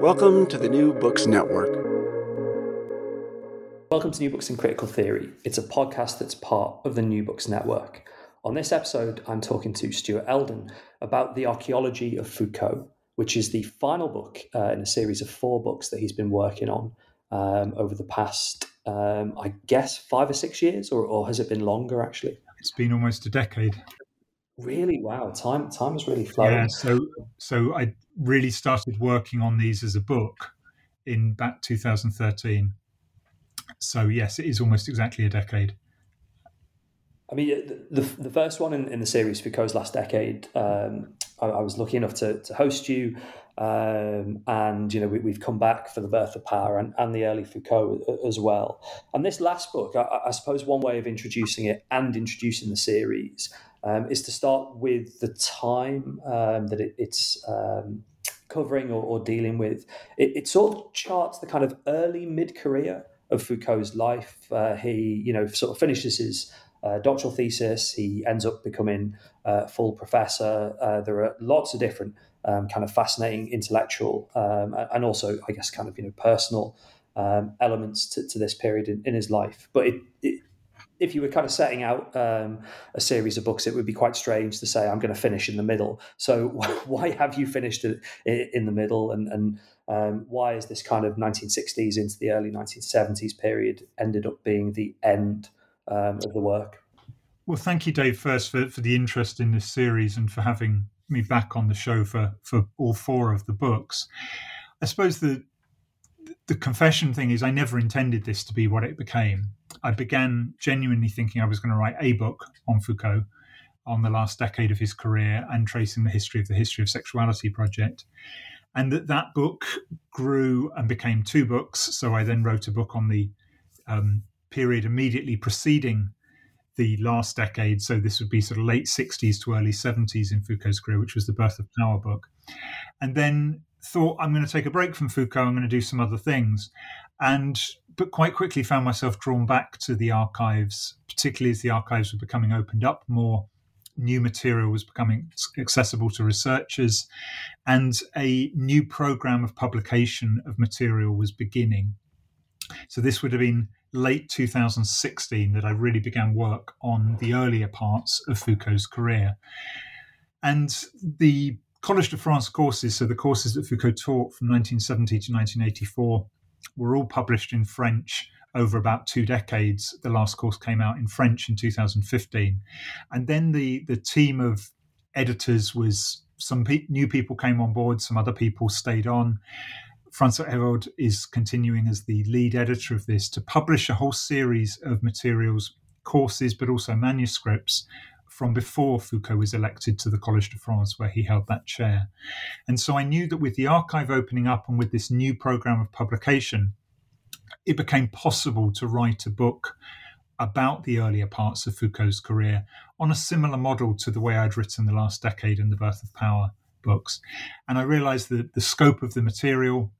Welcome to the New Books Network. Welcome to New Books in Critical Theory. It's a podcast that's part of the New Books Network. On this episode, I'm talking to Stuart Elden about the archaeology of Foucault, which is the final book uh, in a series of four books that he's been working on um, over the past, um, I guess, five or six years, or, or has it been longer actually? It's been almost a decade. Really? Wow. Time time has really flown. Yeah. So so I really started working on these as a book in back 2013. So yes, it is almost exactly a decade. I mean, the, the, first one in, in, the series, Foucault's Last Decade, um, I, I, was lucky enough to, to host you. Um, and, you know, we, have come back for The Birth of Power and, and the early Foucault as well. And this last book, I, I suppose one way of introducing it and introducing the series um, is to start with the time um, that it, it's um, covering or, or, dealing with. It, it, sort of charts the kind of early mid career of Foucault's life. Uh, he, you know, sort of finishes his uh, doctoral thesis. He ends up becoming a full professor. Uh, there are lots of different um, kind of fascinating intellectual um, and also, I guess, kind of you know personal um, elements to, to, this period in, in his life. But it, it, if you were kind of setting out um, a series of books, it would be quite strange to say I'm going to finish in the middle. So why have you finished it in the middle, and, and um, why is this kind of 1960s into the early 1970s period ended up being the end um, of the work? Well, thank you, Dave, first for, for the interest in this series and for having me back on the show for for all four of the books. I suppose the the confession thing is I never intended this to be what it became. I began genuinely thinking I was going to write a book on Foucault on the last decade of his career and tracing the history of the history of sexuality project. And that that book grew and became two books so i then wrote a book on the um, period immediately preceding the last decade. So this would be sort of late 60s to early 70s in foucault's career which was the birth of power book. And then thought i'm going to take a break from foucault i'm going to do some other things and but quite quickly found myself drawn back to the archives, particularly as the archives were becoming opened up more. New material was becoming accessible to researchers, and a new program of publication of material was beginning. So, this would have been late 2016 that I really began work on the earlier parts of Foucault's career. And the Collège de France courses, so the courses that Foucault taught from 1970 to 1984, were all published in French over about two decades. The last course came out in French in 2015, and then the the team of editors was some pe- new people came on board, some other people stayed on. Francois Ewald is continuing as the lead editor of this to publish a whole series of materials, courses, but also manuscripts from before Foucault was elected to the Collège de France, where he held that chair. And so I knew that with the archive opening up and with this new program of publication, it became possible to write a book about the earlier parts of Foucault's career on a similar model to the way I'd written The Last Decade and The Birth of Power books. And I realized that the scope of the material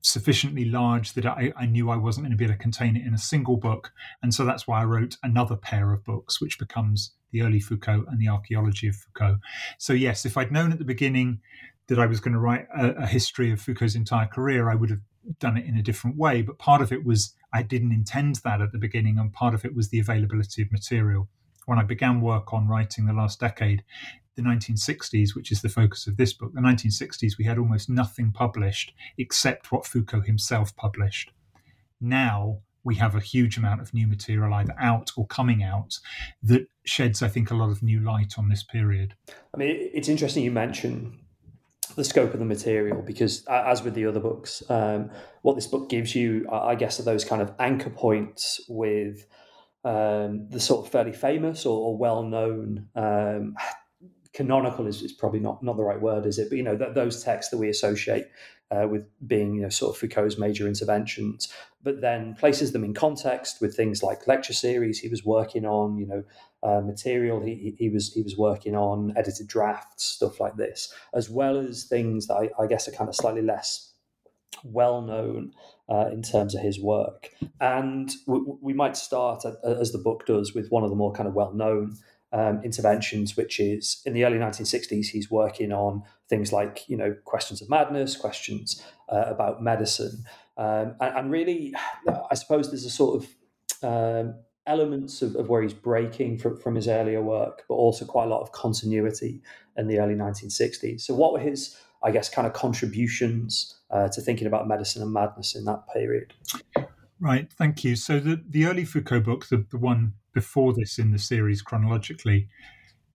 sufficiently large that I, I, knew I wasn't going to be able to contain it in a single book. And so that's why I wrote another pair of books, which becomes The Early Foucault and The Archaeology of Foucault. So, yes, if I'd known at the beginning that I was going to write a, a history of Foucault's entire career, I would have done it in a different way. But part of it was I didn't intend that at the beginning, and part of it was the availability of material. When I began work on writing the last decade, the 1960s, which is the focus of this book, the 1960s, we had almost nothing published except what Foucault himself published. Now we have a huge amount of new material either out or coming out that sheds, I think, a lot of new light on this period. I mean, it's interesting you mention the scope of the material because, as with the other books, um, what this book gives you, I guess, are those kind of anchor points with um, the sort of fairly famous or, or well known um, canonical is, is probably not, not the right word, is it? But you know th- those texts that we associate uh, with being you know sort of Foucault's major interventions, but then places them in context with things like lecture series he was working on, you know, uh, material he, he was he was working on, edited drafts, stuff like this, as well as things that I, I guess are kind of slightly less well known uh, in terms of his work. And we, we might start, as the book does, with one of the more kind of well known um, interventions, which is in the early 1960s, he's working on things like, you know, questions of madness, questions uh, about medicine. Um, and, and, really, I suppose there's a sort of um, elements of, of, where he's breaking from, from his earlier work, but also quite a lot of continuity in the early 1960s. So, what were his, I guess, kind of contributions uh, to thinking about medicine and madness in that period? Right, thank you. So, the, the early Foucault book, the, the one before this in the series chronologically.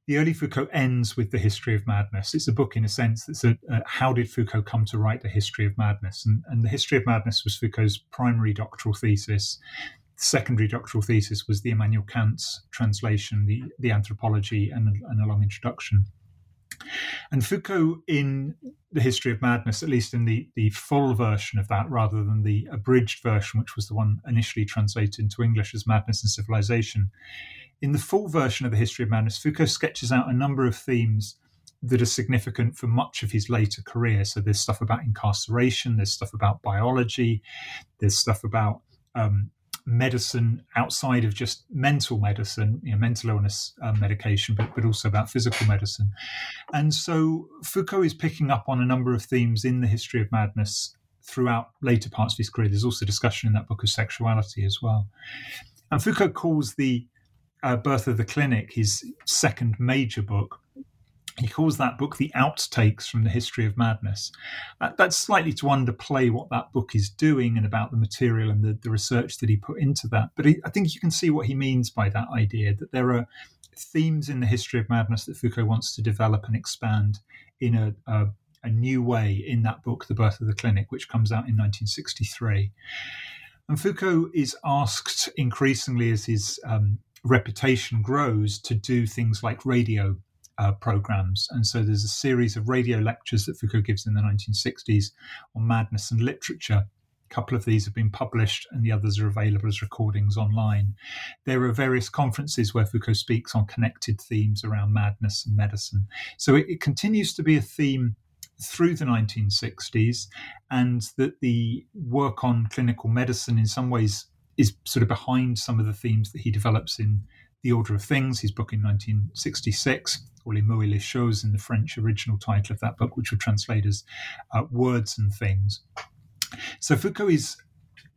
The early Foucault ends with the history of madness. It's a book, in a sense, that's a, uh, how did Foucault come to write the history of madness? And, and the history of madness was Foucault's primary doctoral thesis. The secondary doctoral thesis was the Immanuel Kant's translation, the, the anthropology, and, and a long introduction. And Foucault, in the History of Madness, at least in the, the full version of that, rather than the abridged version, which was the one initially translated into English as Madness and Civilization, in the full version of the History of Madness, Foucault sketches out a number of themes that are significant for much of his later career. So there's stuff about incarceration, there's stuff about biology, there's stuff about um, medicine outside of just mental medicine, you know, mental illness um, medication, but, but also about physical medicine. And so Foucault is picking up on a number of themes in the history of madness throughout later parts of his career. There's also discussion in that book of sexuality as well. And Foucault calls the uh, Birth of the Clinic his second major book he calls that book the outtakes from the history of madness. Uh, that's slightly to underplay what that book is doing and about the material and the, the research that he put into that. But he, i think you can see what he means by that idea that there are themes in the history of madness that foucault wants to develop and expand in a, a, a new way in that book the birth of the clinic which comes out in 1963 and foucault is asked increasingly as his um, reputation grows to do things like radio uh, programs. And so there's a series of radio lectures that Foucault gives in the 1960s on madness and literature. A couple of these have been published, and the others are available as recordings online. There are various conferences where Foucault speaks on connected themes around madness and medicine. So it, it continues to be a theme through the 1960s, and that the work on clinical medicine in some ways is sort of behind some of the themes that he develops in The Order of Things, his book in 1966, or Les mots et les choses in the French original title of that book, which would translate as uh, Words and Things. So Foucault is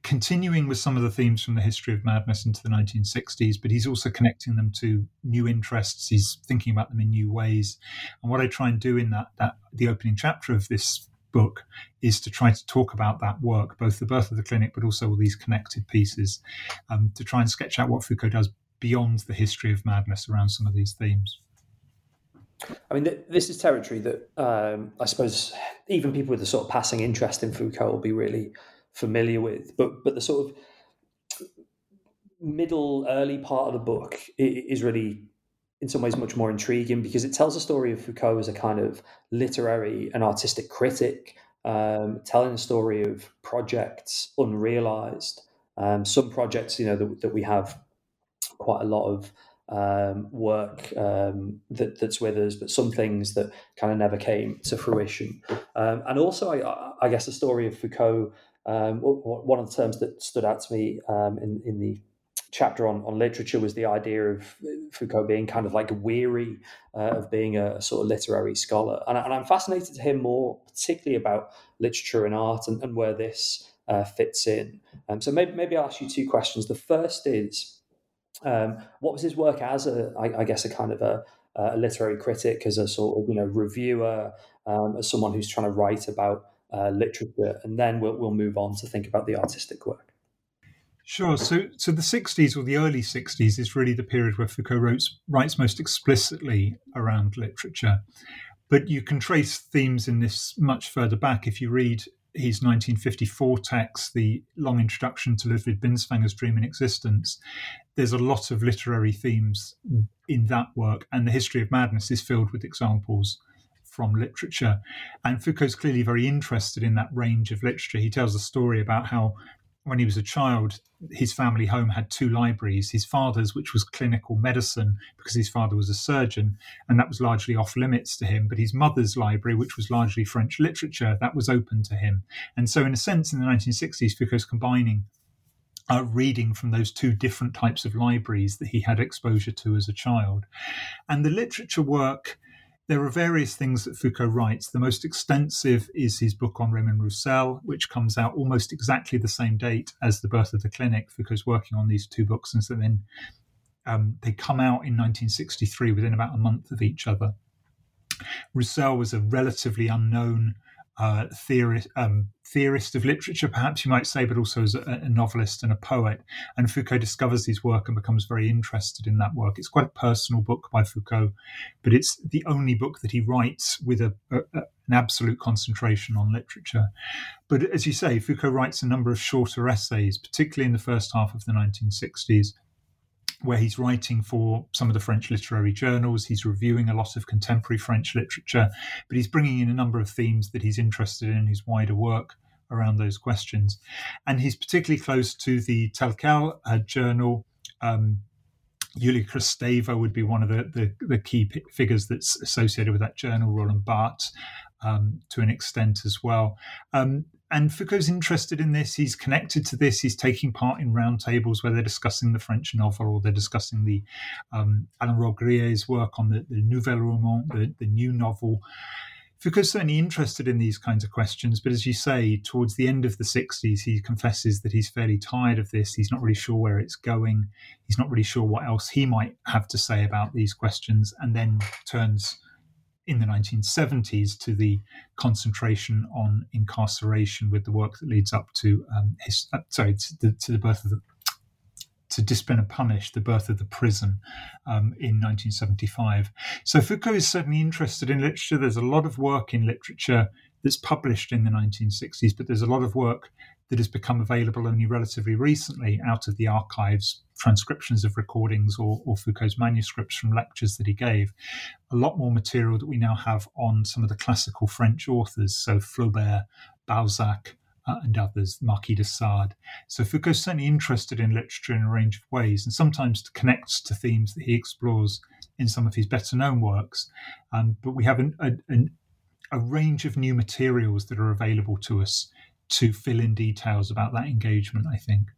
continuing with some of the themes from the history of madness into the 1960s, but he's also connecting them to new interests. He's thinking about them in new ways. And what I try and do in that, that the opening chapter of this book is to try to talk about that work, both the birth of the clinic, but also all these connected pieces, um, to try and sketch out what Foucault does beyond the history of madness around some of these themes. I mean, th- this is territory that um, I suppose even people with a sort of passing interest in Foucault will be really familiar with. But but the sort of middle, early part of the book is really, in some ways, much more intriguing because it tells the story of Foucault as a kind of literary and artistic critic, um, telling the story of projects unrealized. Um, some projects, you know, that, that we have quite a lot of um, work um, that, that's with us, but some things that kind of never came to fruition. Um, and also, I, I, guess the story of Foucault, um, one of the terms that stood out to me um, in, in the chapter on, on literature was the idea of Foucault being kind of like weary uh, of being a, sort of literary scholar. And, and, I'm fascinated to hear more, particularly about literature and art and, and where this uh, fits in. Um, so maybe, maybe I'll ask you two questions. The first is, um, what was his work as a, I, I guess, a kind of a, a, literary critic, as a sort of you know reviewer, um, as someone who's trying to write about uh, literature, and then we'll we'll move on to think about the artistic work. Sure. So, so the '60s or the early '60s is really the period where Foucault writes, writes most explicitly around literature. But you can trace themes in this much further back. If you read his 1954 text, The Long Introduction to Ludwig Binswanger's Dream in Existence, there's a lot of literary themes in that work, and the history of madness is filled with examples from literature. And Foucault's clearly very interested in that range of literature. He tells a story about how when he was a child, his family home had two libraries. His father's, which was clinical medicine, because his father was a surgeon, and that was largely off limits to him. But his mother's library, which was largely French literature, that was open to him. And so, in a sense, in the 1960s, Foucault's combining uh, reading from those two different types of libraries that he had exposure to as a child. And the literature work, there are various things that Foucault writes. The most extensive is his book on Raymond Roussel, which comes out almost exactly the same date as The Birth of the Clinic. Foucault's working on these two books, and so then um, they come out in 1963 within about a month of each other. Roussel was a relatively unknown uh, theorist, um, theorist of literature, perhaps you might say, but also as a, a, novelist and a poet. And Foucault discovers his work and becomes very interested in that work. It's quite a personal book by Foucault, but it's the only book that he writes with a, a, an absolute concentration on literature. But as you say, Foucault writes a number of shorter essays, particularly in the first half of the 1960s where he's writing for some of the French literary journals. He's reviewing a lot of contemporary French literature, but he's bringing in a number of themes that he's interested in his wider work around those questions. And he's particularly close to the Tel Quel uh, journal. Um, Julia Kristeva would be one of the, the, the key p- figures that's associated with that journal, Roland Barthes um, to an extent as well. Um, and Foucault's interested in this. He's connected to this. He's taking part in roundtables where they're discussing the French novel or they're discussing the um, Alain Robbe-Grillet's work on the, the Nouvelle Roman, the, the new novel. Foucault's certainly interested in these kinds of questions, but as you say, towards the end of the 60s, he confesses that he's fairly tired of this. He's not really sure where it's going. He's not really sure what else he might have to say about these questions, and then turns in the 1970s to the concentration on incarceration with the work that leads up to um, his, uh, sorry to the, to the, birth of the to discipline and punish the birth of the prison um, in 1975. So Foucault is certainly interested in literature. There's a lot of work in literature that's published in the 1960s, but there's a lot of work that has become available only relatively recently out of the archives, transcriptions of recordings or, or, Foucault's manuscripts from lectures that he gave. A lot more material that we now have on some of the classical French authors, so Flaubert, Balzac, uh, and others, Marquis de Sade. So Foucault's certainly interested in literature in a range of ways, and sometimes connects to themes that he explores in some of his better known works. Um, but we have an, a, an, a range of new materials that are available to us to fill in details about that engagement, I think.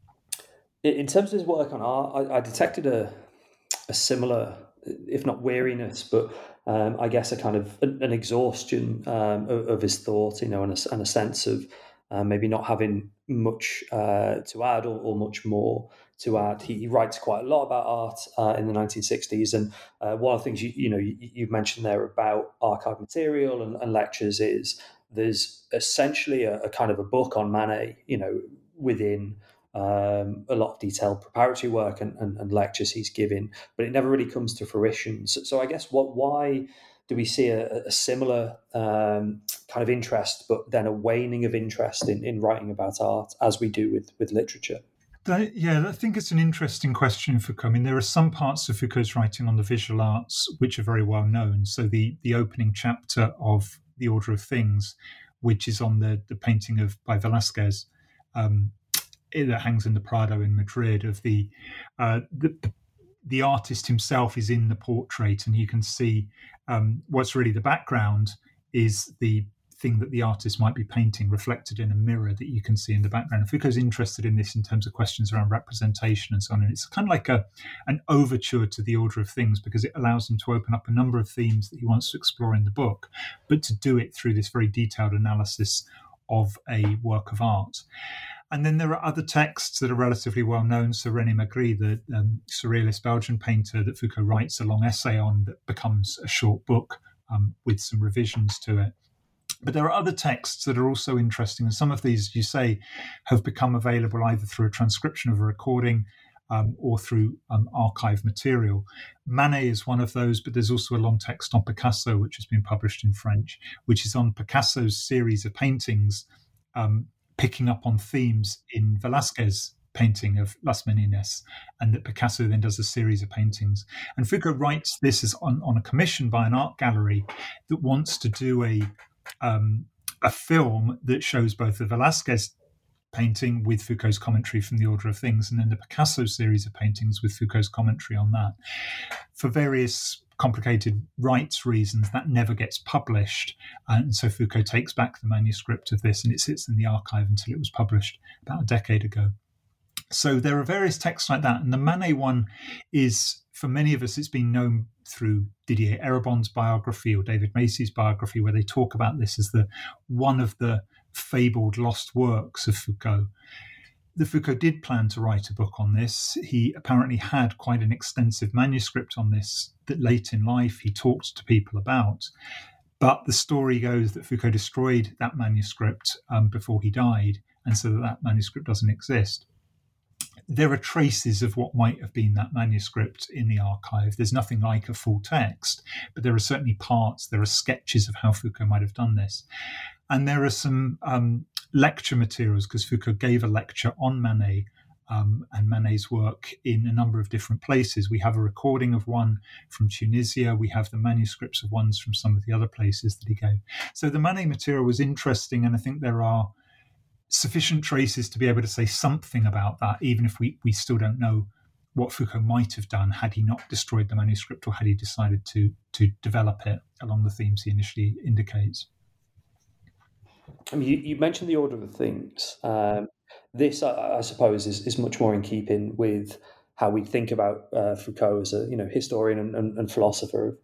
In terms of his work on art, I, I detected a, a similar, if not weariness, but um, I guess a kind of an, an exhaustion um, of, of, his thought, you know, and a, and a sense of uh, maybe not having much uh, to add or, or, much more to add. He, he, writes quite a lot about art uh, in the 1960s, and uh, one of the things you you know you, you mentioned there about archive material and, and lectures is there's essentially a, a, kind of a book on Manet, you know, within um, a lot of detailed preparatory work and, and, and, lectures he's given, but it never really comes to fruition. So, so I guess what why do we see a, a similar um, kind of interest, but then a waning of interest in, in writing about art as we do with with literature? That, yeah, I think it's an interesting question for I mean, there are some parts of Foucault's writing on the visual arts which are very well known. So the the opening chapter of the Order of Things, which is on the, the painting of by Velasquez um, that hangs in the Prado in Madrid of the, uh, the, the artist himself is in the portrait, and you can see um, what's really the background is the thing that the artist might be painting reflected in a mirror that you can see in the background. Foucault's interested in this in terms of questions around representation and so on. And it's kind of like a an overture to the order of things because it allows him to open up a number of themes that he wants to explore in the book, but to do it through this very detailed analysis of a work of art. And then there are other texts that are relatively well known. So René Magritte, the um, surrealist Belgian painter that Foucault writes a long essay on that becomes a short book um, with some revisions to it. But there are other texts that are also interesting, and some of these, you say, have become available either through a transcription of a recording um, or through um, archive material. Manet is one of those, but there's also a long text on Picasso, which has been published in French, which is on Picasso's series of paintings, um, picking up on themes in Velasquez painting of Las Meninas, and that Picasso then does a series of paintings. And Foucault writes this as on, on a commission by an art gallery that wants to do a um, a film that shows both the Velasquez painting with Foucault's commentary from the Order of Things, and then the Picasso series of paintings with Foucault's commentary on that. For various complicated rights reasons, that never gets published. And so Foucault takes back the manuscript of this and it sits in the archive until it was published about a decade ago. So there are various texts like that. And the Manet one is, for many of us, it's been known through Didier Eribon's biography or David Macey's biography, where they talk about this as the one of the fabled lost works of Foucault. The Foucault did plan to write a book on this. He apparently had quite an extensive manuscript on this that late in life he talked to people about. But the story goes that Foucault destroyed that manuscript um, before he died, and so that, that manuscript doesn't exist there are traces of what might have been that manuscript in the archive. There's nothing like a full text, but there are certainly parts, there are sketches of how Foucault might have done this. And there are some um, lecture materials because Foucault gave a lecture on Manet um, and Manet's work in a number of different places. We have a recording of one from Tunisia. We have the manuscripts of ones from some of the other places that he gave. So the Manet material was interesting, and I think there are sufficient traces to be able to say something about that, even if we, we still don't know what Foucault might have done had he not destroyed the manuscript or had he decided to to develop it along the themes he initially indicates. I mean, you, you mentioned the order of things. Um, this, I, I, suppose, is, is much more in keeping with how we think about uh, Foucault as a you know historian and, and, and philosopher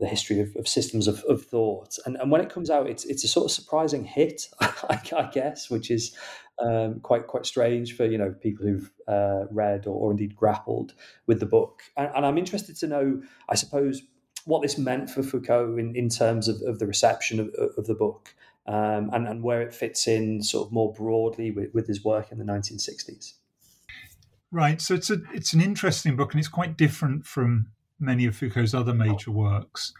the history of, of systems of, of, thought. And, and when it comes out, it's it's a sort of surprising hit, I, I guess, which is um, quite quite strange for you know people who've uh, read or, or, indeed grappled with the book. And, and, I'm interested to know, I suppose, what this meant for Foucault in, in terms of, of the reception of, of the book. Um, and, and where it fits in sort of more broadly with, with his work in the 1960s. Right. So it's a it's an interesting book, and it's quite different from many of Foucault's other major works,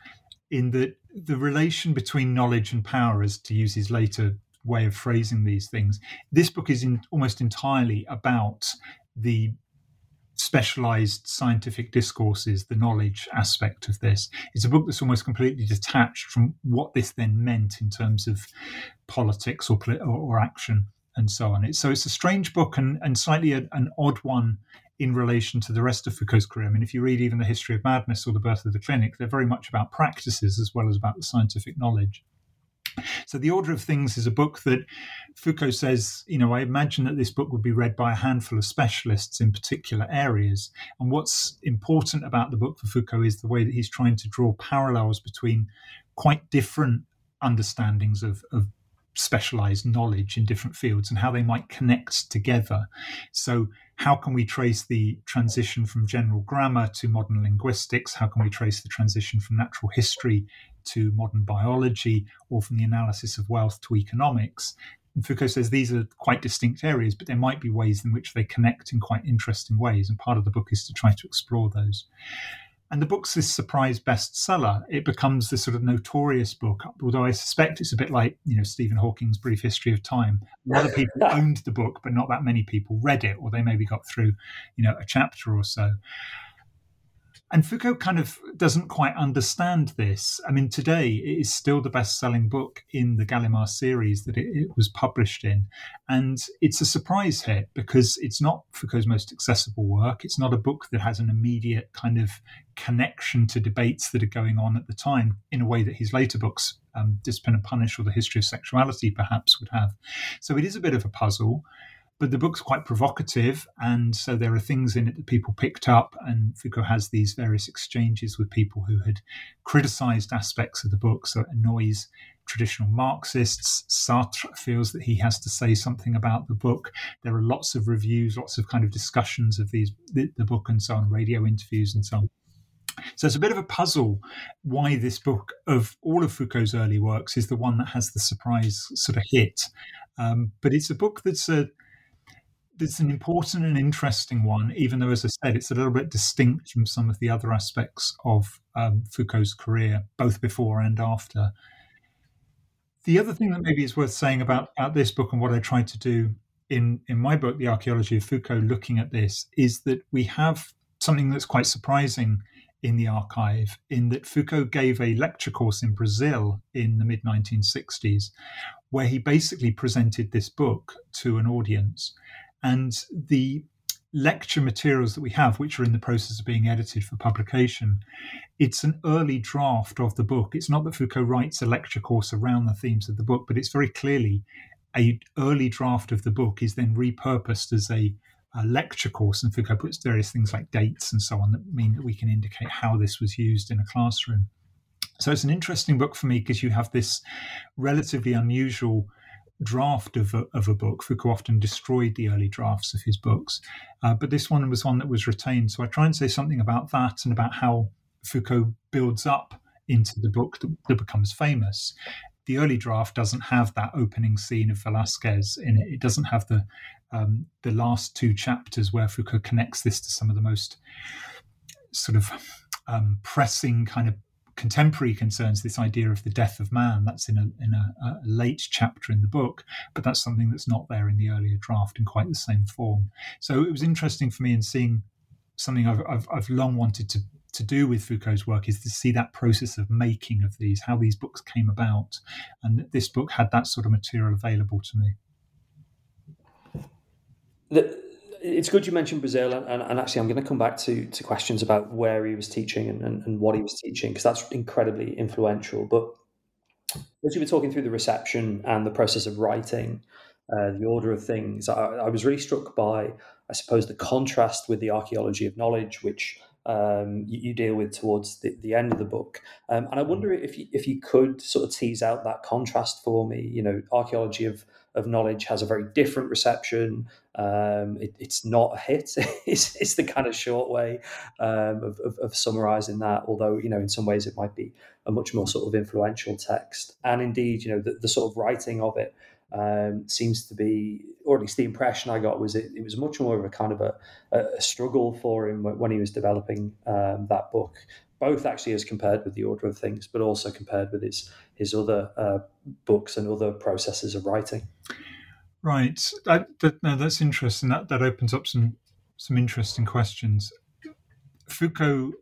in that the relation between knowledge and power, as to use his later way of phrasing these things, this book is in, almost entirely about the specialized scientific discourses, the knowledge aspect of this. It's a book that's almost completely detached from what this then meant in terms of politics or, or, or action and so on. It's, so it's a strange book and, and slightly a, an odd one in relation to the rest of Foucault's career. I mean, if you read even The History of Madness or The Birth of the Clinic, they're very much about practices as well as about the scientific knowledge. So, The Order of Things is a book that Foucault says, you know, I imagine that this book would be read by a handful of specialists in particular areas. And what's important about the book for Foucault is the way that he's trying to draw parallels between quite different understandings of, of specialized knowledge in different fields and how they might connect together. So, how can we trace the transition from general grammar to modern linguistics? How can we trace the transition from natural history to modern biology or from the analysis of wealth to economics? And Foucault says these are quite distinct areas, but there might be ways in which they connect in quite interesting ways. And part of the book is to try to explore those. And the book's this surprise bestseller. It becomes this sort of notorious book, although I suspect it's a bit like, you know, Stephen Hawking's Brief History of Time. A lot of people owned the book, but not that many people read it, or they maybe got through, you know, a chapter or so. And Foucault kind of doesn't quite understand this. I mean, today it is still the best selling book in the Gallimard series that it, it, was published in. And it's a surprise hit because it's not Foucault's most accessible work. It's not a book that has an immediate kind of connection to debates that are going on at the time in a way that his later books, um, Discipline and Punish or The History of Sexuality, perhaps would have. So it is a bit of a puzzle but the book's quite provocative, and so there are things in it that people picked up. And Foucault has these various exchanges with people who had criticized aspects of the book, so it annoys traditional Marxists. Sartre feels that he has to say something about the book. There are lots of reviews, lots of kind of discussions of these the, the book and so on, radio interviews and so on. So it's a bit of a puzzle why this book of all of Foucault's early works is the one that has the surprise sort of hit. Um, but it's a book that's a it's an important and interesting one, even though, as I said, it's a little bit distinct from some of the other aspects of um, Foucault's career, both before and after. The other thing that maybe is worth saying about, about this book and what I tried to do in, in my book, The Archaeology of Foucault, looking at this, is that we have something that's quite surprising in the archive, in that Foucault gave a lecture course in Brazil in the mid 1960s, where he basically presented this book to an audience. And the lecture materials that we have, which are in the process of being edited for publication, it's an early draft of the book. It's not that Foucault writes a lecture course around the themes of the book, but it's very clearly a early draft of the book is then repurposed as a, a lecture course, and Foucault puts various things like dates and so on that mean that we can indicate how this was used in a classroom. So it's an interesting book for me because you have this relatively unusual draft of a, of a book. Foucault often destroyed the early drafts of his books, uh, but this one was one that was retained. So I try and say something about that and about how Foucault builds up into the book that, that becomes famous. The early draft doesn't have that opening scene of Velasquez in it. It doesn't have the um, the last two chapters where Foucault connects this to some of the most sort of um, pressing kind of contemporary concerns, this idea of the death of man, that's in a, in a, a, late chapter in the book, but that's something that's not there in the earlier draft in quite the same form. So it was interesting for me in seeing something I've, I've, I've long wanted to, to do with Foucault's work is to see that process of making of these, how these books came about. And this book had that sort of material available to me. The, it's good you mentioned Brazil, and, and, actually, I'm going to come back to to questions about where he was teaching and, and, and what he was teaching because that's incredibly influential. But as you were talking through the reception and the process of writing, uh, the order of things, I, I, was really struck by, I suppose, the contrast with the archaeology of knowledge, which um, you, you, deal with towards the, the end of the book. Um, and I wonder if you, if you could sort of tease out that contrast for me. You know, archaeology of of knowledge has a very different reception. Um, it, it's not a hit. it's, it's, the kind of short way um, of, of, of, summarizing that. Although you know, in some ways, it might be a much more sort of influential text. And indeed, you know, the, the sort of writing of it um, seems to be, or at least the impression I got was it, it was much more of a kind of a, a struggle for him when he was developing um, that book both actually as compared with the order of things, but also compared with his his other uh, books and other processes of writing. Right. That, no, that's interesting. That that opens up some some interesting questions. Foucault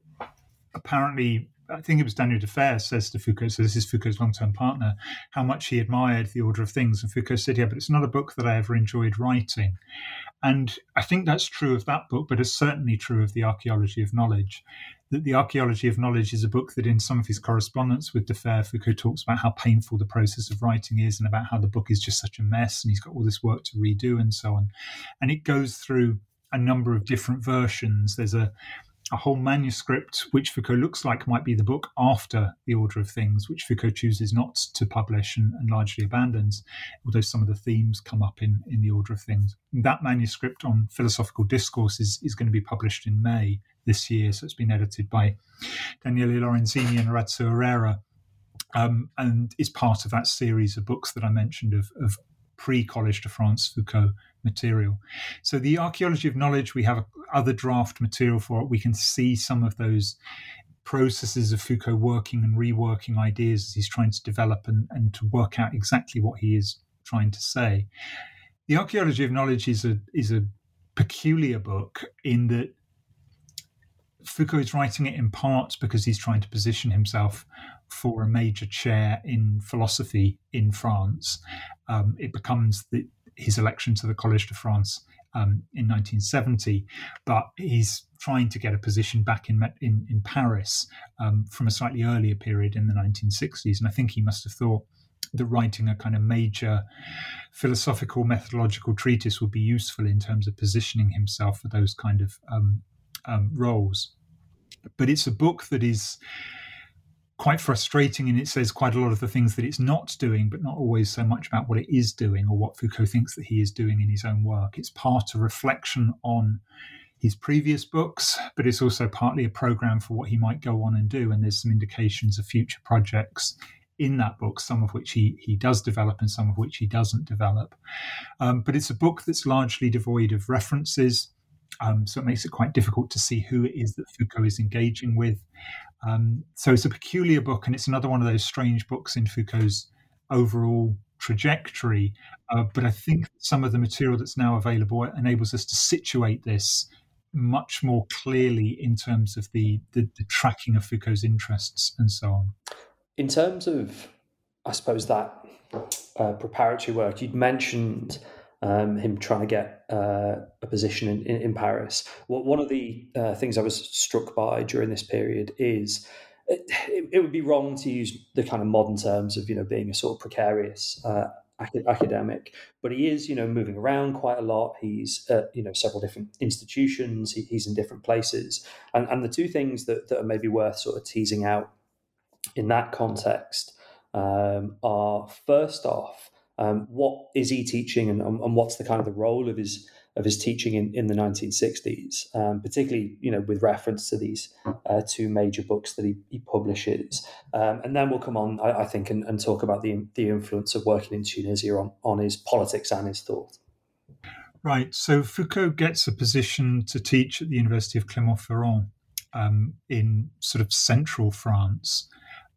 apparently, I think it was Daniel Defert says to Foucault, so this is Foucault's long-term partner, how much he admired the order of things. And Foucault said, yeah, but it's not a book that I ever enjoyed writing. And I think that's true of that book, but it's certainly true of the archaeology of knowledge that the archaeology of knowledge is a book that in some of his correspondence with Defert, Foucault talks about how painful the process of writing is and about how the book is just such a mess and he's got all this work to redo and so on. And it goes through a number of different versions. There's a a whole manuscript which Foucault looks like might be the book after The Order of Things, which Foucault chooses not to publish and, and, largely abandons, although some of the themes come up in, in The Order of Things. And that manuscript on philosophical discourse is, is going to be published in May this year. So it's been edited by Daniele Lorenzini and Orazio Irrera. Um, and is part of that series of books that I mentioned of, of pre Collège de France Foucault material. So the archaeology of knowledge, we have other draft material for it. We can see some of those processes of Foucault working and reworking ideas as he's trying to develop and, and to work out exactly what he is trying to say. The archaeology of knowledge is a is a peculiar book in that Foucault is writing it in part because he's trying to position himself for a major chair in philosophy in France. Um, it becomes the, his election to the Collège de France um, in 1970, but he's trying to get a position back in in, in Paris um, from a slightly earlier period in the 1960s, and I think he must have thought that writing a kind of major philosophical methodological treatise would be useful in terms of positioning himself for those kind of um, um, roles. But it's a book that is quite frustrating and it says quite a lot of the things that it's not doing, but not always so much about what it is doing or what Foucault thinks that he is doing in his own work. It's part of reflection on his previous books, but it's also partly a program for what he might go on and do. And there's some indications of future projects in that book, some of which he, he does develop and some of which he doesn't develop. Um, but it's a book that's largely devoid of references. Um, so it makes it quite difficult to see who it is that Foucault is engaging with. Um, so it's a peculiar book, and it's another one of those strange books in Foucault's overall trajectory. Uh, but I think some of the material that's now available enables us to situate this much more clearly in terms of the, the, the tracking of Foucault's interests and so on. In terms of, I suppose, that uh, preparatory work, you'd mentioned um, him trying to get uh, a position in, in, in Paris. Well, one of the uh, things I was struck by during this period is it, it, would be wrong to use the kind of modern terms of you know being a sort of precarious uh, academic, but he is you know moving around quite a lot. He's at you know several different institutions. He, he's in different places, and and the two things that that are maybe worth sort of teasing out in that context um, are first off um, what is he teaching, and, and, what's the kind of the role of his of his teaching in, in the 1960s, um, particularly you know with reference to these uh, two major books that he, he publishes, um, and then we'll come on, I, I think, and, and, talk about the the influence of working in Tunisia on on his politics and his thought. Right. So Foucault gets a position to teach at the University of Clermont-Ferrand um, in sort of central France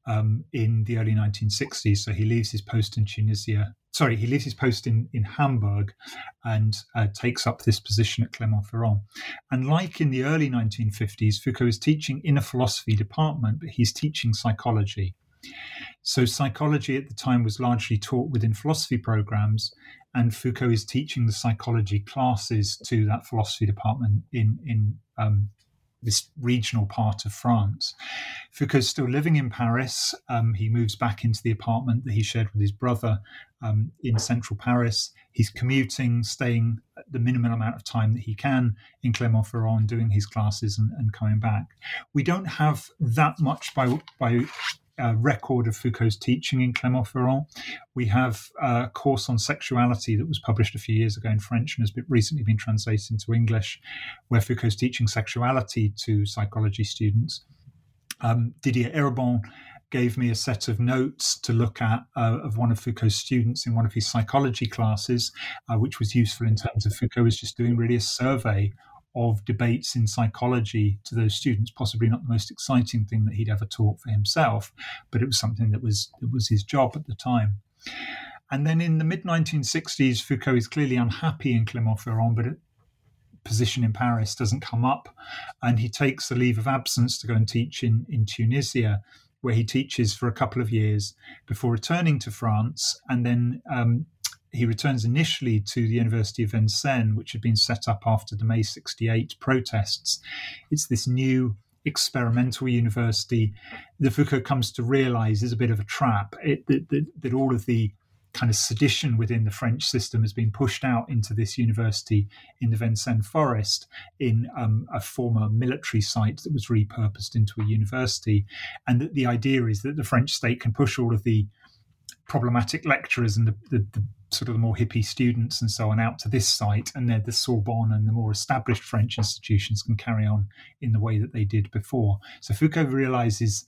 um, in the early 1960s. So he leaves his post in Tunisia sorry, he leaves his post in, in Hamburg and uh, takes up this position at Clermont-Ferrand. And like in the early 1950s, Foucault is teaching in a philosophy department, but he's teaching psychology. So psychology at the time was largely taught within philosophy programs, and Foucault is teaching the psychology classes to that philosophy department in in um, this regional part of France. Foucault's still living in Paris. Um, he moves back into the apartment that he shared with his brother um, in central Paris. He's commuting, staying the minimum amount of time that he can in Clermont-Ferrand, doing his classes and, and coming back. We don't have that much by by record of Foucault's teaching in Clermont-Ferrand. We have a course on sexuality that was published a few years ago in French and has been, recently been translated into English, where Foucault's teaching sexuality to psychology students. Um, Didier Eribon gave me a set of notes to look at uh, of one of Foucault's students in one of his psychology classes, uh, which was useful in terms of Foucault was just doing really a survey of debates in psychology to those students. Possibly not the most exciting thing that he'd ever taught for himself, but it was something that was that was his job at the time. And then in the mid 1960s, Foucault is clearly unhappy in Clermont-Ferrand, but position in Paris doesn't come up, and he takes a leave of absence to go and teach in in Tunisia where he teaches for a couple of years before returning to France. And then um, he returns initially to the University of Vincennes, which had been set up after the May 68 protests. It's this new experimental university that Foucault comes to realize is a bit of a trap. It, that, that, that all of the kind of sedition within the French system has been pushed out into this university in the Vincennes forest in um, a former military site that was repurposed into a university. And that the idea is that the French state can push all of the problematic lecturers and the, the, the sort of the more hippie students and so on out to this site, and then the Sorbonne and the more established French institutions can carry on in the way that they did before. So Foucault realizes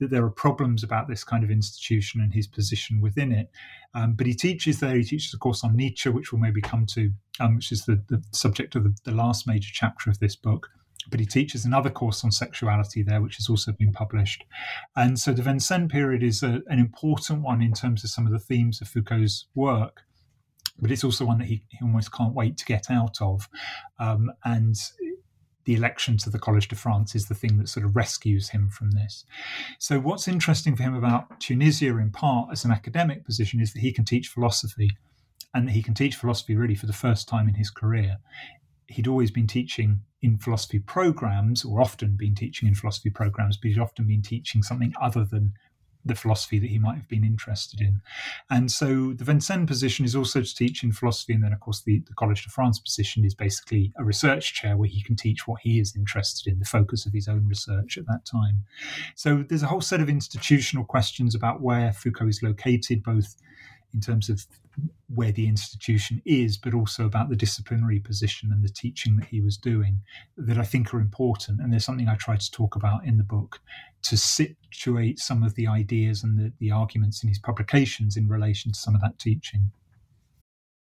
that there are problems about this kind of institution and his position within it. Um, but he teaches there, he teaches a course on Nietzsche, which we'll maybe come to, um, which is the, the subject of the, the last major chapter of this book but he teaches another course on sexuality there, which has also been published. And so the Vincennes period is a, an important one in terms of some of the themes of Foucault's work, but it's also one that he, he almost can't wait to get out of. Um, and the election to the Collège de France is the thing that sort of rescues him from this. So, what's interesting for him about Tunisia, in part as an academic position, is that he can teach philosophy, and he can teach philosophy really for the first time in his career. He'd always been teaching in philosophy programs, or often been teaching in philosophy programs, but he'd often been teaching something other than the philosophy that he might have been interested in. And so the Vincennes position is also to teach in philosophy. And then, of course, the, the College de France position is basically a research chair where he can teach what he is interested in, the focus of his own research at that time. So there's a whole set of institutional questions about where Foucault is located, both in terms of where the institution is, but also about the disciplinary position and the teaching that he was doing that I think are important. And there's something I try to talk about in the book to situate some of the ideas and the, the arguments in his publications in relation to some of that teaching.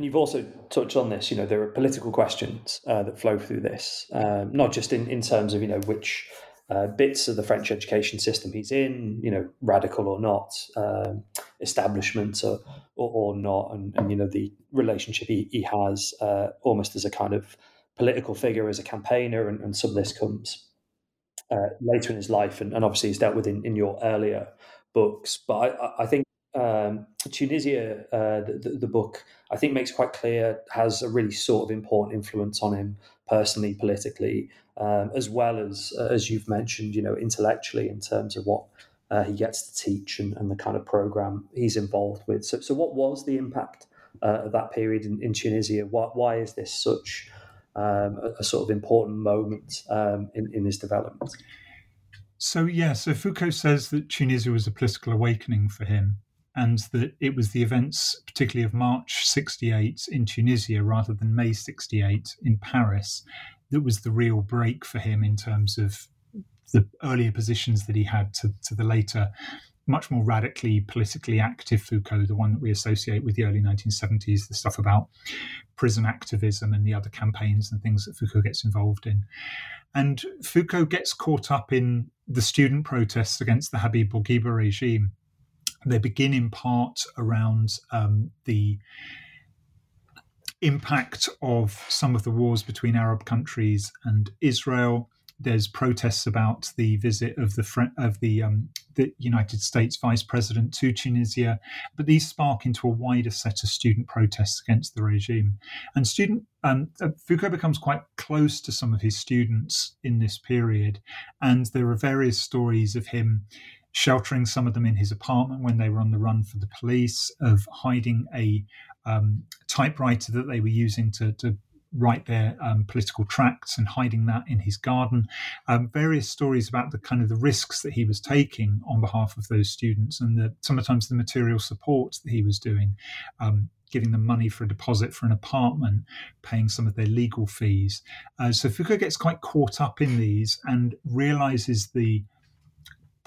and you've also touched on this. You know, there are political questions uh, that flow through this, um, not just in, in terms of you know which uh, bits of the French education system he's in, you know, radical or not, um, establishment or, or, or not, and, and, you know the relationship he, he has uh, almost as a kind of political figure, as a campaigner, and, and some of this comes uh, later in his life, and, and obviously he's dealt with in, in your earlier books. But I, I think um, Tunisia, uh, the, the, book, I think makes quite clear, has a really sort of important influence on him personally, politically, um, as well as, uh, as you've mentioned, you know, intellectually in terms of what uh, he gets to teach and, and, the kind of program he's involved with. So, so what was the impact uh, of that period in, in Tunisia? Why, why, is this such um, a, a, sort of important moment um, in, in his development? So, yeah, so Foucault says that Tunisia was a political awakening for him and that it was the events, particularly of March 68 in Tunisia rather than May 68 in Paris, that was the real break for him in terms of the earlier positions that he had to, to the later, much more radically politically active Foucault, the one that we associate with the early 1970s, the stuff about prison activism and the other campaigns and things that Foucault gets involved in. And Foucault gets caught up in the student protests against the Habib Bourguiba regime they begin in part around um, the impact of some of the wars between Arab countries and Israel. There's protests about the visit of the of the um, the United States Vice President to Tunisia, but these spark into a wider set of student protests against the regime. And student um, uh, Foucault becomes quite close to some of his students in this period, and there are various stories of him sheltering some of them in his apartment when they were on the run for the police, of hiding a um, typewriter that they were using to, to write their um, political tracts and hiding that in his garden. Um, various stories about the kind of the risks that he was taking on behalf of those students and the, sometimes the material support that he was doing. Um, giving them money for a deposit for an apartment, paying some of their legal fees. Uh, so Foucault gets quite caught up in these and realizes the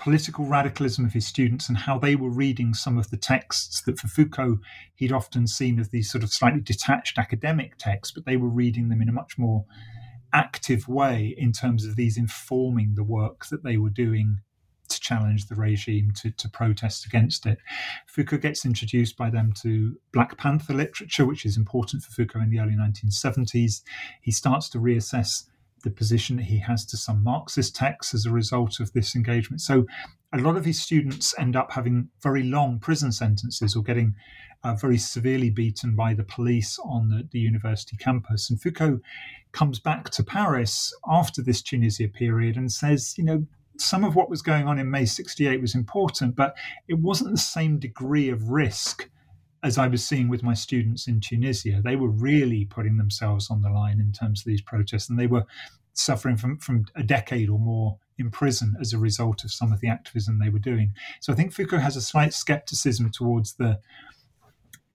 political radicalism of his students and how they were reading some of the texts that for Foucault he'd often seen as these sort of slightly detached academic texts, but they were reading them in a much more active way in terms of these informing the work that they were doing to challenge the regime, to, to protest against it. Foucault gets introduced by them to Black Panther literature, which is important for Foucault in the early 1970s. He starts to reassess the position that he has to some Marxist texts as a result of this engagement. So a lot of his students end up having very long prison sentences or getting uh, very severely beaten by the police on the, the, university campus. And Foucault comes back to Paris after this Tunisia period and says, you know, some of what was going on in May 68 was important, but it wasn't the same degree of risk as I was seeing with my students in Tunisia, they were really putting themselves on the line in terms of these protests, and they were suffering from, from a decade or more in prison as a result of some of the activism they were doing. So I think Foucault has a slight skepticism towards the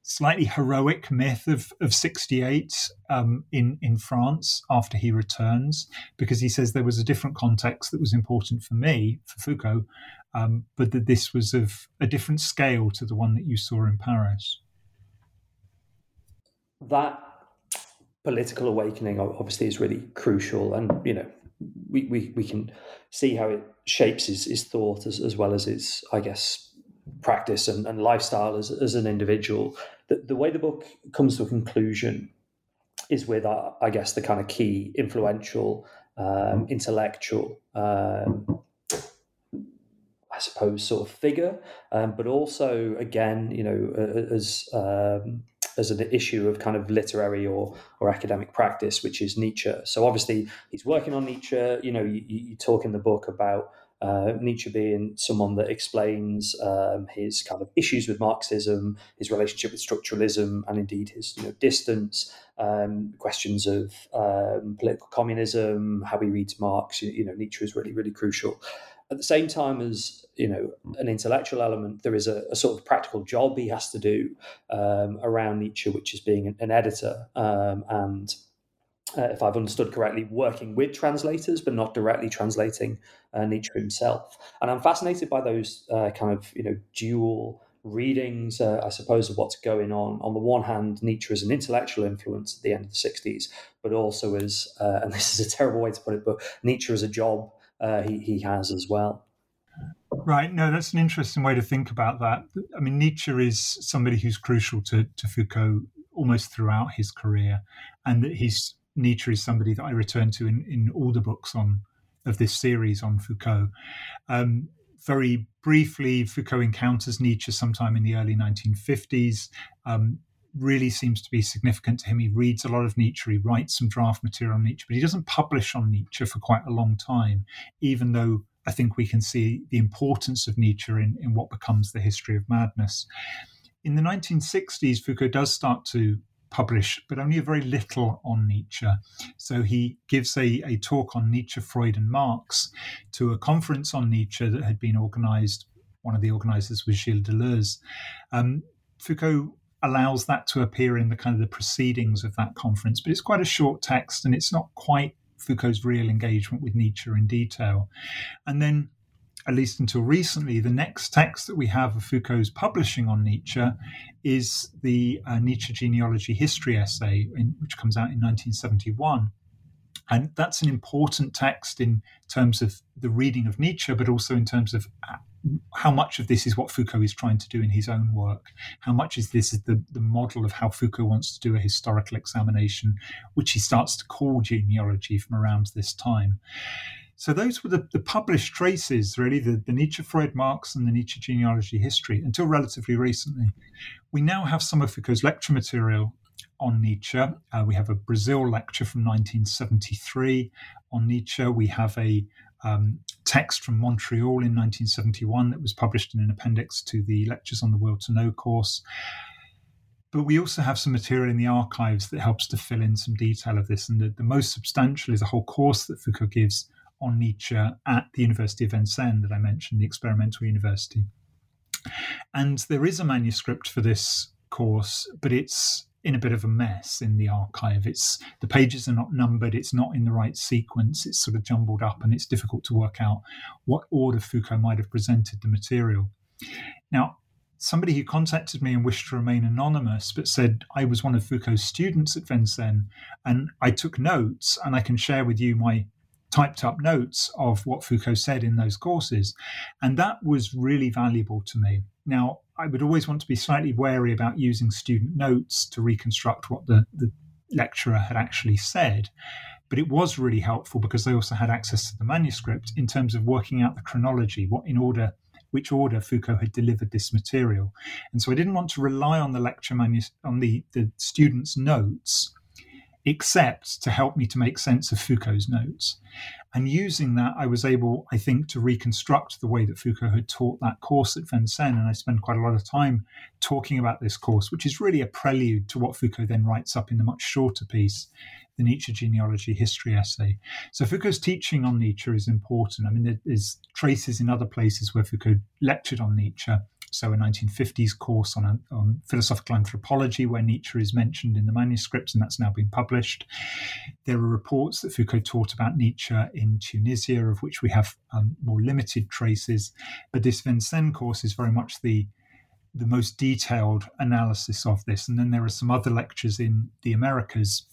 slightly heroic myth of, of 68 um, in, in France after he returns, because he says there was a different context that was important for me, for Foucault, um, but that this was of a different scale to the one that you saw in Paris. That political awakening obviously is really crucial, and you know we, we, we can see how it shapes his, his thought as, as well as his, I guess, practice and, and lifestyle as, as an individual. The, the way the book comes to a conclusion is with, uh, I guess, the kind of key influential, um, intellectual, um, I suppose, sort of figure, um, but also, again, you know, as um, as an issue of kind of literary or or academic practice, which is Nietzsche. So obviously, he's working on Nietzsche. You know, you, you talk in the book about uh, Nietzsche being someone that explains um, his kind of issues with Marxism, his relationship with structuralism, and indeed his you know distance, um, questions of um, political communism, how he reads Marx. You, you, know, Nietzsche is really really crucial. At the same time as you know an intellectual element, there is a, a sort of practical job he has to do um, around Nietzsche, which is being an, an editor um, and uh, if I've understood correctly, working with translators, but not directly translating uh, Nietzsche himself. And I'm fascinated by those uh, kind of you know dual readings, uh, I suppose, of what's going on. On the one hand, Nietzsche is an intellectual influence at the end of the 60s, but also as, uh, and this is a terrible way to put it, but Nietzsche is a job uh, he, he has as well. Right. No, that's an interesting way to think about that. I mean, Nietzsche is somebody who's crucial to, to Foucault almost throughout his career, and that he's Nietzsche is somebody that I return to in, in all the books on of this series on Foucault. Um, very briefly, Foucault encounters Nietzsche sometime in the early 1950s. Um, really seems to be significant to him. He reads a lot of Nietzsche, he writes some draft material on Nietzsche, but he doesn't publish on Nietzsche for quite a long time, even though I think we can see the importance of Nietzsche in, in what becomes the history of madness. In the 1960s, Foucault does start to publish, but only a very little on Nietzsche. So he gives a, a talk on Nietzsche, Freud, and Marx to a conference on Nietzsche that had been organized. One of the organizers was Gilles Deleuze. Um, Foucault allows that to appear in the kind of the proceedings of that conference, but it's quite a short text and it's not quite Foucault's real engagement with Nietzsche in detail. And then at least until recently, the next text that we have of Foucault's publishing on Nietzsche is the uh, Nietzsche Genealogy History essay, in, which comes out in 1971. And that's an important text in terms of the reading of Nietzsche, but also in terms of uh, how much of this is what Foucault is trying to do in his own work? How much is this is the, the model of how Foucault wants to do a historical examination, which he starts to call genealogy from around this time? So those were the, the published traces, really, the, the Nietzsche, Freud, Marx, and the Nietzsche genealogy history until relatively recently. We now have some of Foucault's lecture material on Nietzsche. Uh, we have a Brazil lecture from 1973 on Nietzsche. We have a um, text from Montreal in 1971 that was published in an appendix to the Lectures on the Will to Know course. But we also have some material in the archives that helps to fill in some detail of this. And the, the most substantial is a whole course that Foucault gives on Nietzsche at the University of Vincennes that I mentioned, the experimental university. And there is a manuscript for this course, but it's in a bit of a mess in the archive. It's the pages are not numbered, it's not in the right sequence, it's sort of jumbled up, and it's difficult to work out what order Foucault might have presented the material. Now, somebody who contacted me and wished to remain anonymous, but said I was one of Foucault's students at Vincennes, and I took notes, and I can share with you my typed up notes of what Foucault said in those courses. And that was really valuable to me. Now, I would always want to be slightly wary about using student notes to reconstruct what the, the lecturer had actually said. But it was really helpful because they also had access to the manuscript in terms of working out the chronology, what in order which order Foucault had delivered this material. And so I didn't want to rely on the lecture on the, the students' notes except to help me to make sense of Foucault's notes. And using that, I was able, I think, to reconstruct the way that Foucault had taught that course at Vincennes. And I spent quite a lot of time talking about this course, which is really a prelude to what Foucault then writes up in the much shorter piece, the Nietzsche genealogy history essay. So Foucault's teaching on Nietzsche is important. I mean, there's traces in other places where Foucault lectured on Nietzsche, so a 1950s course on, on philosophical anthropology where Nietzsche is mentioned in the manuscripts, and that's now been published. There are reports that Foucault taught about Nietzsche in Tunisia, of which we have um, more limited traces. But this Vincennes course is very much the the most detailed analysis of this. And then there are some other lectures in the Americas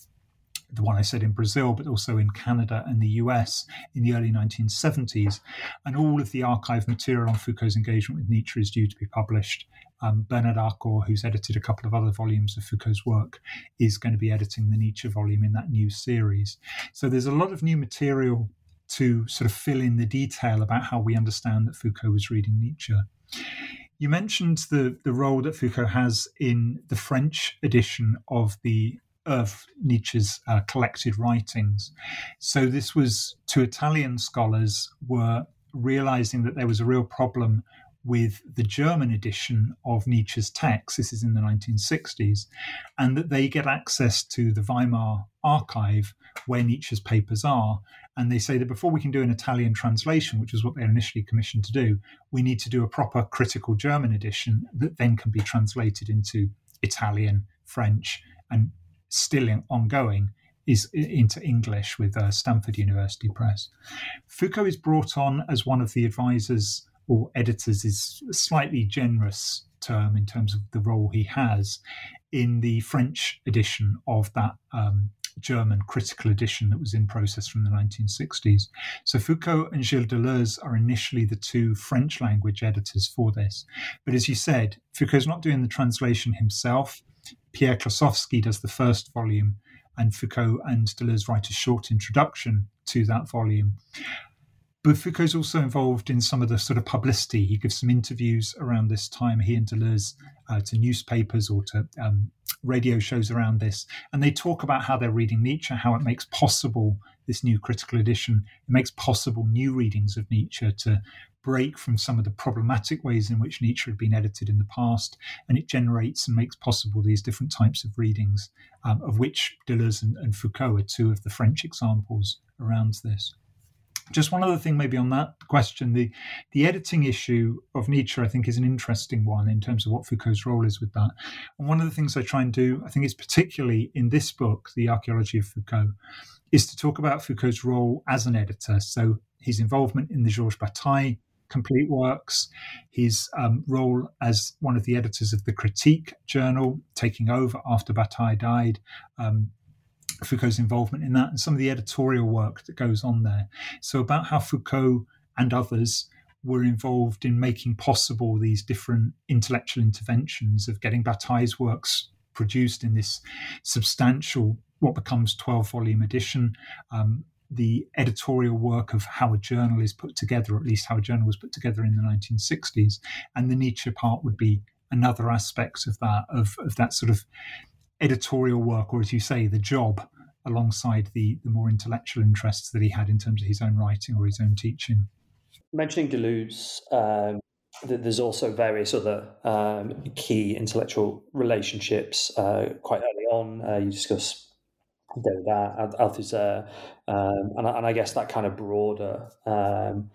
the one I said in Brazil, but also in Canada and the US in the early 1970s. And all of the archive material on Foucault's engagement with Nietzsche is due to be published. Um, Bernard Harcourt, who's edited a couple of other volumes of Foucault's work, is going to be editing the Nietzsche volume in that new series. So there's a lot of new material to sort of fill in the detail about how we understand that Foucault was reading Nietzsche. You mentioned the, the role that Foucault has in the French edition of the of Nietzsche's uh, collected writings. So this was two Italian scholars were realizing that there was a real problem with the German edition of Nietzsche's text. This is in the 1960s, and that they get access to the Weimar archive where Nietzsche's papers are. And they say that before we can do an Italian translation, which is what they're initially commissioned to do, we need to do a proper critical German edition that then can be translated into Italian, French, and still ongoing is into English with uh, Stanford University Press. Foucault is brought on as one of the advisors or editors is a slightly generous term in terms of the role he has in the French edition of that um, German critical edition that was in process from the 1960s. So Foucault and Gilles Deleuze are initially the two French language editors for this. But as you said, Foucault's not doing the translation himself. Pierre Klossowski does the first volume, and Foucault and Deleuze write a short introduction to that volume. But Foucault's also involved in some of the sort of publicity. He gives some interviews around this time, he and Deleuze, uh, to newspapers or to um, radio shows around this. And they talk about how they're reading Nietzsche, how it makes possible this new critical edition, it makes possible new readings of Nietzsche to break from some of the problematic ways in which Nietzsche had been edited in the past, and it generates and makes possible these different types of readings, um, of which Deleuze and, and Foucault are two of the French examples around this. Just one other thing, maybe on that question, the the editing issue of Nietzsche, I think, is an interesting one in terms of what Foucault's role is with that. And one of the things I try and do, I think, is particularly in this book, The Archaeology of Foucault, is to talk about Foucault's role as an editor. So his involvement in the Georges Bataille complete works, his um, role as one of the editors of the Critique journal, taking over after Bataille died, um, Foucault's involvement in that, and some of the editorial work that goes on there. So, about how Foucault and others were involved in making possible these different intellectual interventions of getting Bataille's works produced in this substantial, what becomes 12 volume edition, um, the editorial work of how a journal is put together, or at least how a journal was put together in the 1960s. And the Nietzsche part would be another aspect of that, of, of that sort of editorial work, or as you say, the job alongside the, the more intellectual interests that he had in terms of his own writing or his own teaching. Mentioning Deleuze, um, there's also various other um, key intellectual relationships uh, quite early on. Uh, you discuss Derrida, Althusser, um, and, and I guess that kind of broader um,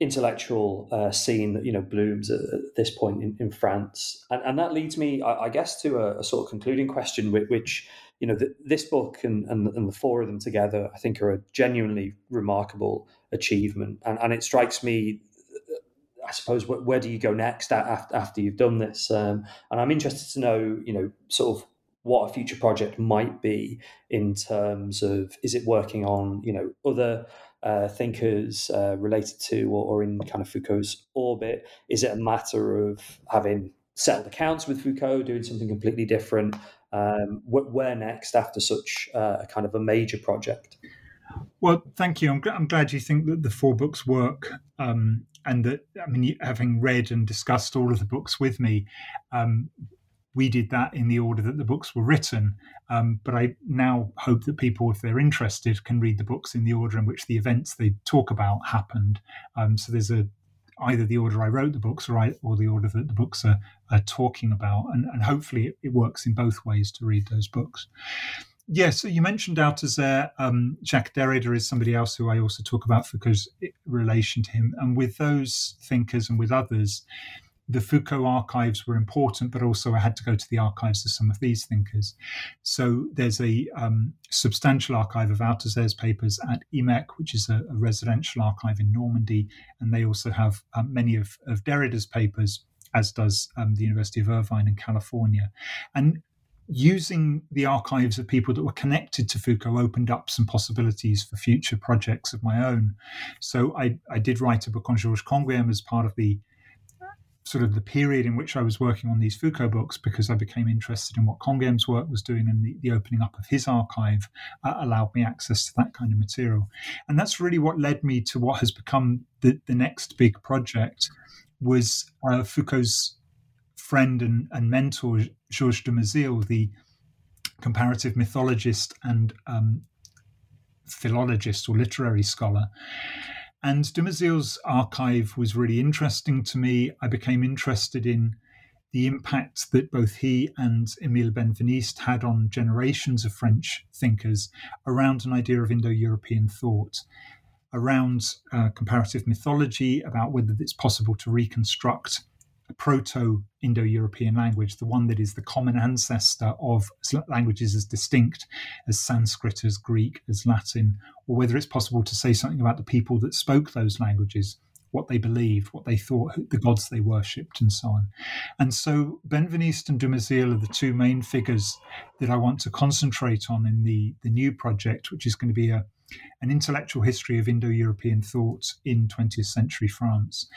intellectual uh, scene that you know blooms at, at this point in, in France, and, and that leads me, I, I guess, to a, a, sort of concluding question, which, which you know, the, this book and, and, and the four of them together, I think, are a genuinely remarkable achievement, and and it strikes me I suppose where, where, do you go next after, after you've done this? Um, and I'm interested to know, you know, sort of what a future project might be in terms of is it working on you know other uh, thinkers uh, related to or, or, in kind of Foucault's orbit? Is it a matter of having settled accounts with Foucault, doing something completely different? Um, where next after such uh, a kind of a major project? Well, thank you. I'm, I'm glad you think that the four books work, um, and that I mean, having read and discussed all of the books with me, um, we did that in the order that the books were written. Um, but I now hope that people, if they're interested, can read the books in the order in which the events they talk about happened. Um, so there's a either the order I wrote the books or, I, or the order that the books are, are talking about. And, and hopefully it, it, works in both ways to read those books. Yes, so you mentioned Althusser. Um, Jacques Derrida is somebody else who I also talk about because relation to him. And with those thinkers and with others, the Foucault archives were important, but also I had to go to the archives of some of these thinkers. So there's a um, substantial archive of Althusser's papers at IMEC, which is a, a, residential archive in Normandy, and they also have um, many of, of, Derrida's papers, as does um, the University of Irvine in California. And using the archives of people that were connected to Foucault opened up some possibilities for future projects of my own. So I, I did write a book on Georges Canguilhem as part of the sort of the period in which I was working on these Foucault books because I became interested in what Canguilhem's work was doing and the, the opening up of his archive uh, allowed me access to that kind of material. And that's really what led me to what has become the, the next big project was uh, Foucault's friend and, and mentor, Georges Dumezil, the comparative mythologist and um, philologist or literary scholar. And Dumezil's archive was really interesting to me. I became interested in the impact that both he and Emile Benveniste had on generations of French thinkers around an idea of Indo European thought, around uh, comparative mythology, about whether it's possible to reconstruct proto Indo European language, the one that is the common ancestor of languages as distinct as Sanskrit, as Greek, as Latin, or whether it's possible to say something about the people that spoke those languages, what they believed, what they thought, the gods they worshipped, and so on. And so Benveniste and Dumezil are the two main figures that I want to concentrate on in the, the new project, which is going to be a an intellectual history of Indo European thought in 20th century France.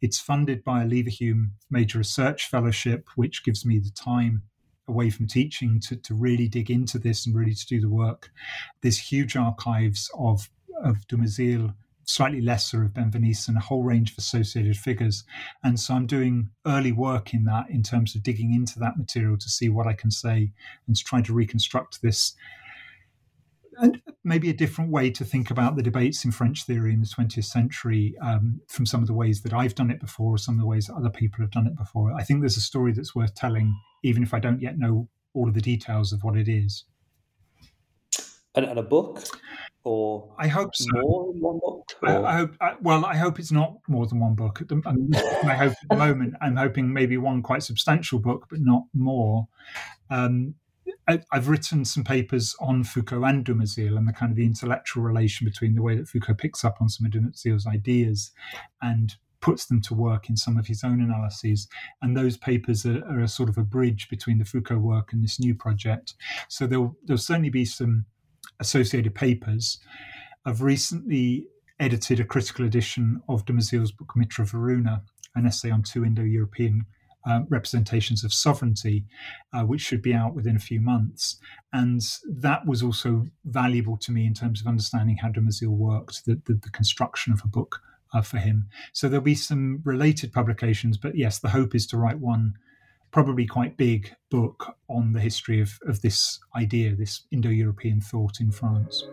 It's funded by a Leverhulme Major Research Fellowship, which gives me the time away from teaching to, to really dig into this and really to do the work. There's huge archives of, of slightly lesser of Benveniste, and a whole range of associated figures. And so I'm doing early work in that in terms of digging into that material to see what I can say and to try to reconstruct this maybe a different way to think about the debates in French theory in the 20th century um, from some of the ways that I've done it before or some of the ways that other people have done it before. I think there's a story that's worth telling, even if I don't yet know all of the details of what it is. And, and a book? Or I hope so. More than one book? I, I, hope. I, well, I hope it's not more than one book. The, I hope at the moment I'm hoping maybe one quite substantial book, but not more. Um, I, have written some papers on Foucault and Dumezil and the kind of the intellectual relation between the way that Foucault picks up on some of Dumezil's ideas and puts them to work in some of his own analyses. And those papers are, are, a sort of a bridge between the Foucault work and this new project. So there'll, there'll certainly be some associated papers. I've recently edited a critical edition of Dumezil's book Mitra Varuna, an essay on two Indo Uh, representations of sovereignty, uh, which should be out within a few months. And that was also valuable to me in terms of understanding how Dumezil worked, the, the, the construction of a book uh, for him. So there'll be some related publications, but yes, the hope is to write one probably quite big book on the history of, of this idea, this Indo European thought in France.